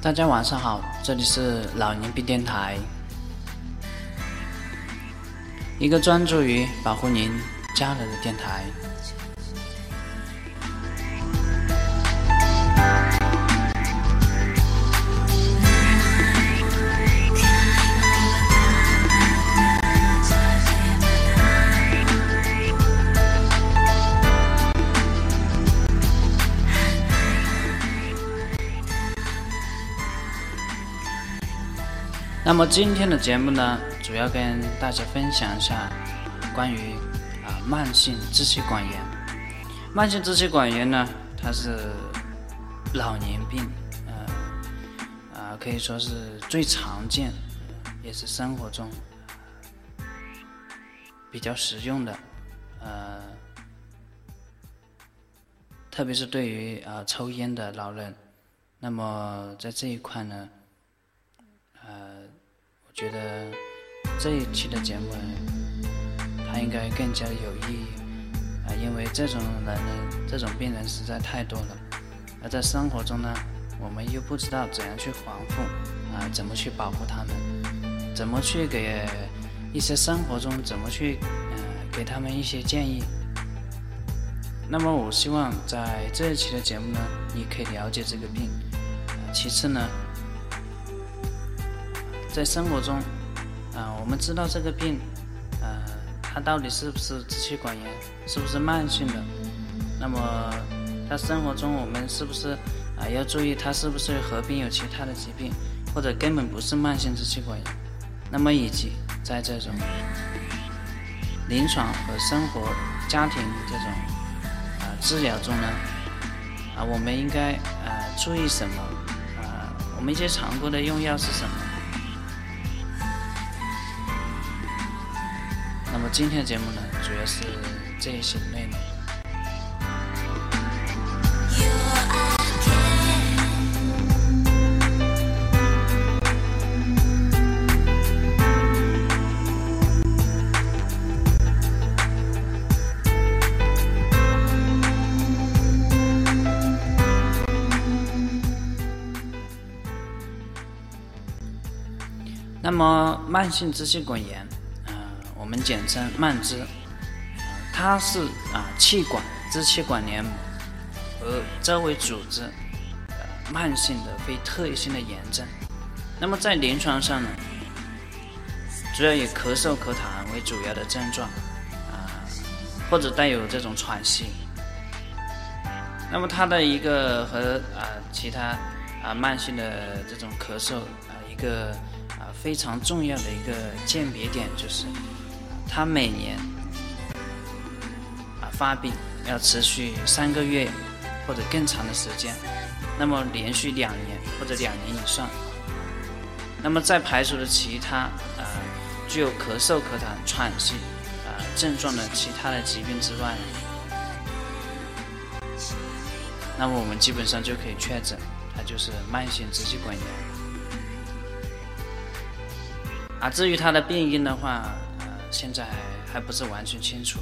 大家晚上好，这里是老年病电台，一个专注于保护您家人的电台。那么今天的节目呢，主要跟大家分享一下关于啊慢性支气管炎。慢性支气管炎呢，它是老年病，呃啊可以说是最常见，也是生活中比较实用的，呃，特别是对于啊抽烟的老人，那么在这一块呢。觉得这一期的节目，它应该更加有意义啊，因为这种人呢，这种病人实在太多了，而在生活中呢，我们又不知道怎样去防护啊，怎么去保护他们，怎么去给一些生活中怎么去呃给他们一些建议。那么我希望在这一期的节目呢，你可以了解这个病，其次呢。在生活中，啊，我们知道这个病，呃，它到底是不是支气管炎，是不是慢性的？那么，他生活中我们是不是啊要注意，他是不是合并有其他的疾病，或者根本不是慢性支气管炎？那么，以及在这种临床和生活、家庭这种啊治疗中呢，啊，我们应该啊注意什么？啊，我们一些常规的用药是什么？那么今天的节目呢，主要是这一些内容。那么慢性支气管炎。我们简称慢支，它是啊气管支气管黏膜和周围组织慢性的非特异性的炎症。那么在临床上呢，主要以咳嗽、咳痰为主要的症状啊，或者带有这种喘息。那么它的一个和啊其他啊慢性的这种咳嗽啊一个啊非常重要的一个鉴别点就是。它每年啊发病要持续三个月或者更长的时间，那么连续两年或者两年以上，那么在排除了其他啊具有咳嗽、咳痰、喘息啊症状的其他的疾病之外，那么我们基本上就可以确诊它就是慢性支气管炎。啊，至于它的病因的话。现在还不是完全清楚，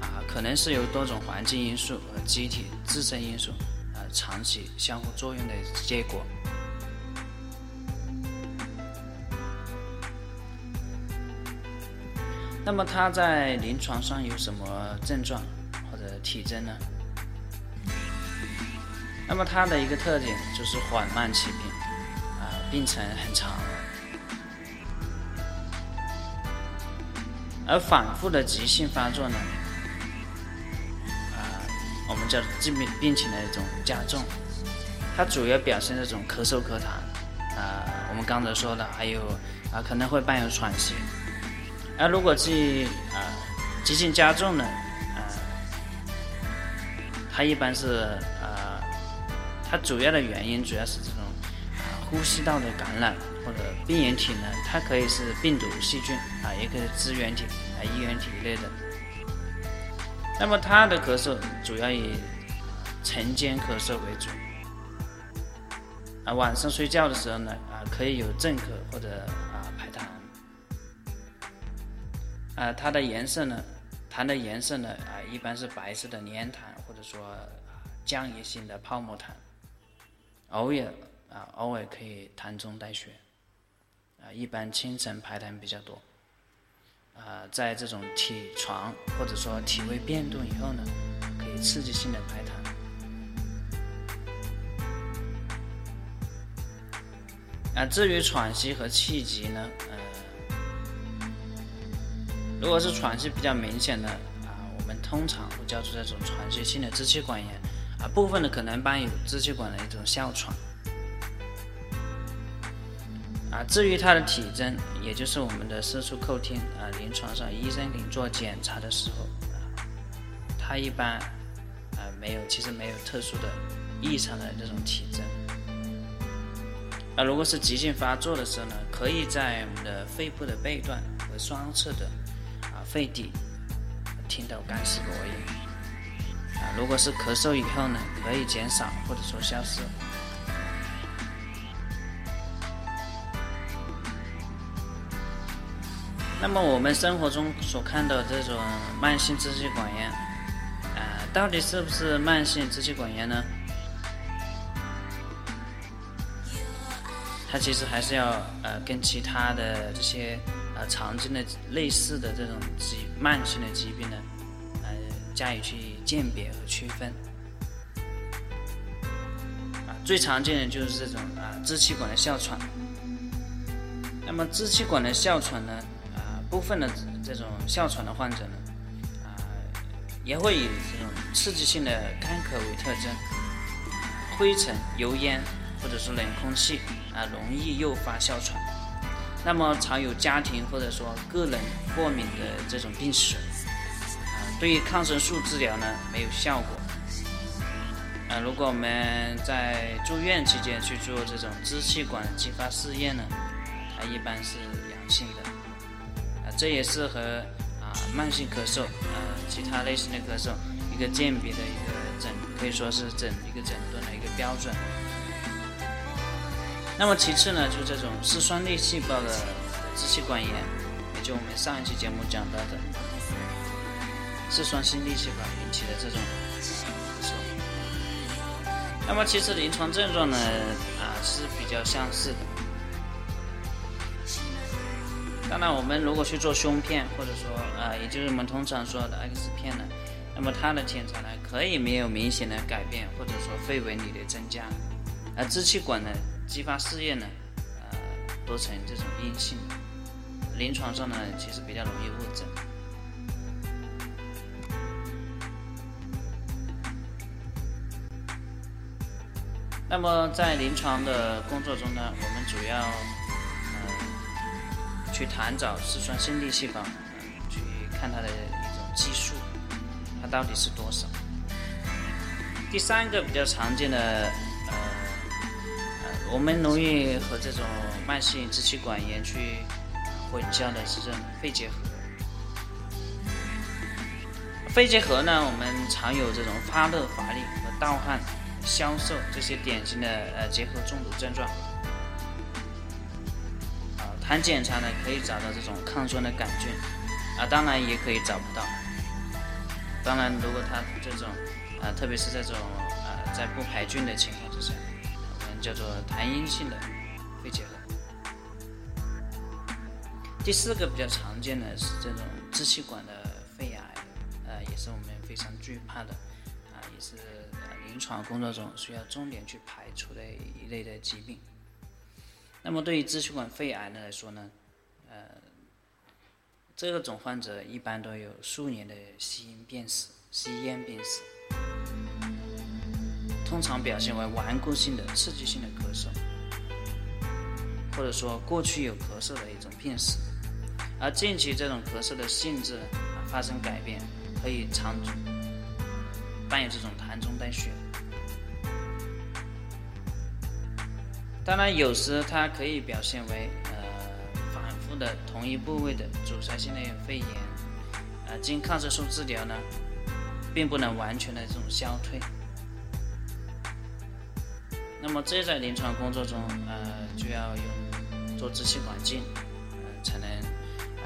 啊，可能是由多种环境因素和机体自身因素，啊，长期相互作用的结果。那么它在临床上有什么症状或者体征呢？那么它的一个特点就是缓慢起病，啊，病程很长。而反复的急性发作呢，啊，我们叫疾病病情的一种加重，它主要表现这种咳嗽、咳痰，啊，我们刚才说的还有啊，可能会伴有喘息。而如果急啊急性加重呢，啊，它一般是啊，它主要的原因主要是这种啊呼吸道的感染。或者病原体呢，它可以是病毒、细菌啊，也可以是支原体啊、衣原体一类的。那么它的咳嗽主要以晨间咳嗽为主，啊，晚上睡觉的时候呢，啊，可以有正咳或者啊排痰。啊，它的颜色呢，痰的颜色呢，啊，一般是白色的粘痰，或者说浆液性的泡沫痰，偶尔。啊，偶尔可以痰中带血，啊，一般清晨排痰比较多，啊，在这种体床或者说体位变动以后呢，可以刺激性的排痰。啊，至于喘息和气急呢，呃，如果是喘息比较明显的啊，我们通常会叫做这种喘息性的支气管炎，啊，部分的可能伴有支气管的一种哮喘。啊，至于它的体征，也就是我们的四处叩听啊，临床上医生给你做检查的时候啊，它一般啊没有，其实没有特殊的异常的这种体征。那如果是急性发作的时候呢，可以在我们的肺部的背段和双侧的啊肺底听到干湿啰音。啊，如果是咳嗽以后呢，可以减少或者说消失。那么我们生活中所看到这种慢性支气管炎，啊，到底是不是慢性支气管炎呢？它其实还是要呃跟其他的这些呃常见的类似的这种疾慢性的疾病呢，呃加以去鉴别和区分。啊，最常见的就是这种啊支气管的哮喘。那么支气管的哮喘呢，部分的这种哮喘的患者呢，啊也会以这种刺激性的干咳为特征，灰尘、油烟。或者是冷空气啊，容易诱发哮喘。那么常有家庭或者说个人过敏的这种病史啊，对于抗生素治疗呢没有效果。啊，如果我们在住院期间去做这种支气管激发试验呢，它一般是阳性的。这也是和啊慢性咳嗽啊其他类型的咳嗽一个鉴别的一个诊，可以说是诊一个诊断的一个标准。那么其次呢，就这种嗜酸粒细胞的支气管炎，也就我们上一期节目讲到的嗜酸性粒细胞引起的这种咳嗽。那么其实临床症状呢，啊是比较相似的。当然，我们如果去做胸片，或者说啊，也就是我们通常说的 X 片呢，那么它的检查呢，可以没有明显的改变，或者说肺纹理的增加，而支气管呢。激发试验呢，呃，多呈这种阴性，临床上呢其实比较容易误诊。那么在临床的工作中呢，我们主要去谈找嗜酸性粒细胞，去看它的一种基数，它到底是多少。第三个比较常见的。呃我们容易和这种慢性支气管炎去混淆的是这种肺结核。肺结核呢，我们常有这种发热、乏力和盗汗、消瘦这些典型的呃结核中毒症状。啊，谈检查呢，可以找到这种抗酸的杆菌，啊，当然也可以找不到。当然，如果它这种啊，特别是这种啊，在不排菌的情况之下。我们叫做痰阴性的肺结核。第四个比较常见的是这种支气管的肺癌，呃，也是我们非常惧怕的，啊，也是临床工作中需要重点去排除的一类的疾病。那么对于支气管肺癌呢来说呢，呃，这个种患者一般都有数年的吸烟病史，吸烟病史。通常表现为顽固性的、刺激性的咳嗽，或者说过去有咳嗽的一种病史，而近期这种咳嗽的性质发生改变，可以常伴有这种痰中带血。当然，有时它可以表现为呃反复的同一部位的阻塞性的肺炎，呃经抗生素治疗呢，并不能完全的这种消退。那么这在临床工作中，呃，就要用做支气管镜，呃，才能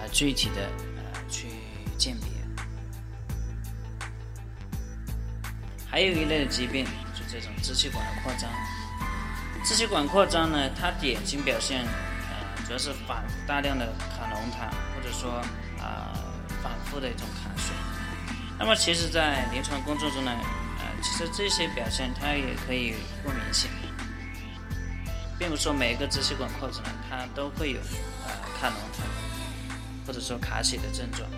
呃具体的呃去鉴别。还有一类的疾病，就这种支气管的扩张，支气管扩张呢，它典型表现，呃，主要是反大量的卡浓痰，或者说啊反复的一种卡水。那么其实，在临床工作中呢，呃，其实这些表现它也可以不明显，并不是说每一个支气管扩张呢，它都会有呃卡浓痰，或者说卡血的症状。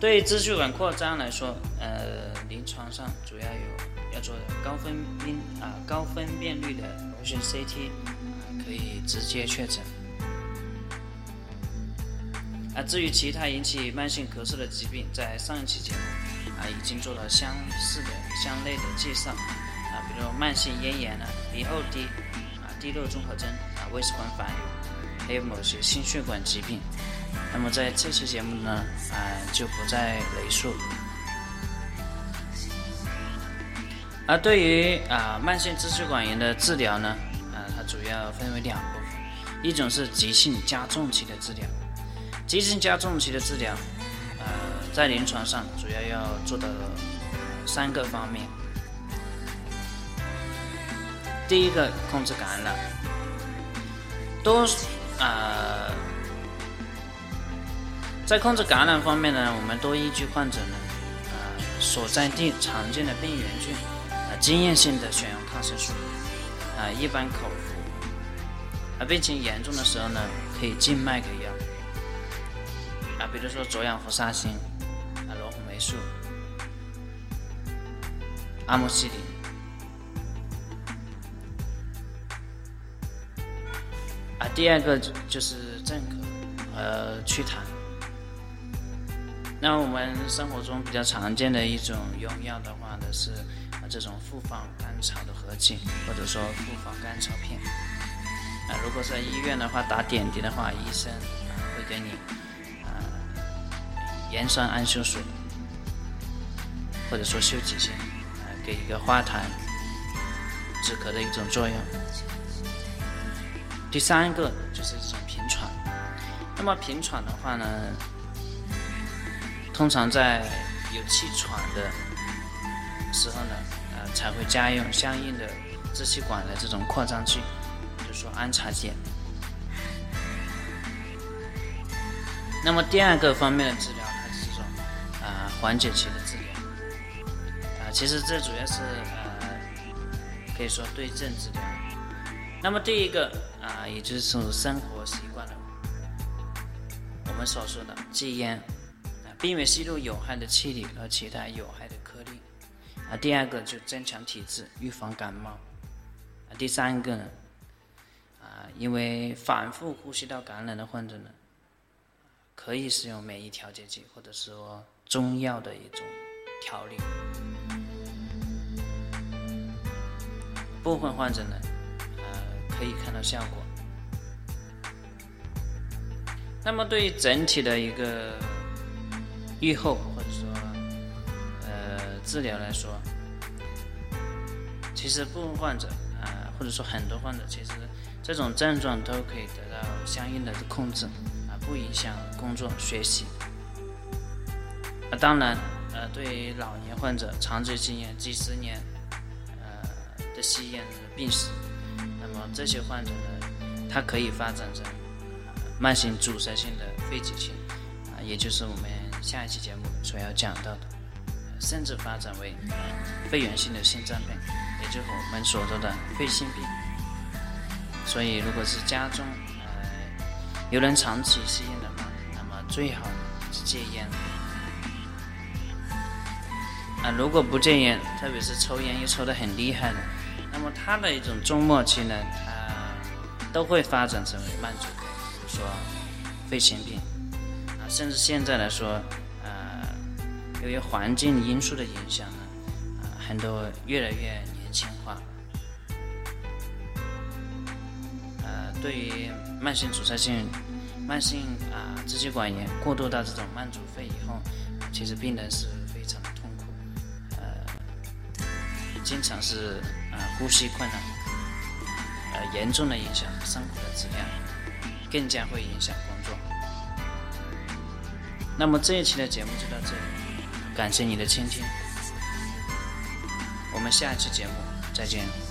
对支气管扩张来说，呃，临床上主要有要做的高分辨啊高分辨率的螺旋 CT，啊可以直接确诊。啊，至于其他引起慢性咳嗽的疾病，在上一期节目啊已经做了相似的相类的介绍，啊，比如慢性咽炎啊、鼻后滴啊、滴漏综合征啊、胃食管反流，还有某些心血管疾病。那么在这期节目呢，啊就不再累述。而对于啊慢性支气管炎的治疗呢，啊它主要分为两部分，一种是急性加重期的治疗。急性加重期的治疗，呃，在临床上主要要做的三个方面。第一个，控制感染。多啊，在控制感染方面呢，我们多依据患者呢，呃，所在地常见的病原菌，经验性的选用抗生素，啊，一般口服。啊，病情严重的时候呢，可以静脉给药。啊，比如说左氧氟沙星、啊罗红霉素、阿莫西林。啊，第二个就是镇咳和祛痰。那我们生活中比较常见的一种用药的话呢，是这种复方甘草的合剂，或者说复方甘草片。啊，如果在医院的话打点滴的话，医生会给你。盐酸氨溴水，或者说溴己酰，啊，给一个化痰止咳的一种作用。第三个就是这种平喘。那么平喘的话呢，通常在有气喘的时候呢，才会加用相应的支气管的这种扩张剂，比如说氨茶碱。那么第二个方面的治疗。缓解期的治疗，啊，其实这主要是呃，可以说对症治疗。那么第一个啊，也就是生活习惯了，我们所说的戒烟，啊，避免吸入有害的气体和其他有害的。啊，第二个就增强体质，预防感冒。啊，第三个呢，啊，因为反复呼吸道感染的患者呢，可以使用免疫调节剂，或者说。中药的一种调理，部分患者呢，呃，可以看到效果。那么对于整体的一个预后治疗来说，其实部分患者啊，或者说很多患者，其实这种症状都可以得到相应的控制啊，不影响工作学习。啊，当然，呃，对于老年患者，长期经验几十年，呃的吸烟的病史，那么这些患者呢，他可以发展成慢性阻塞性的肺结节，啊，也就是我们下一期节目所要讲到的，甚至发展为肺源性的心脏病，也就是我们所说的肺心病。所以，如果是家中呃有人长期吸烟的话，那么最好是戒烟。啊，如果不戒烟，特别是抽烟又抽得很厉害的，那么他的一种中末期呢，他都会发展成为慢阻比如说肺心病啊，甚至现在来说，由于环境因素的影响呢，啊，很多越来越年轻化。呃，对于慢性阻塞性、慢性啊支气管炎过渡到这种慢阻肺以后，其实病人是非常的痛苦，呃。经常是啊呼吸困难，呃严重的影响生活的质量，更加会影响工作。那么这一期的节目就到这里，感谢你的倾听。我们下期节目再见。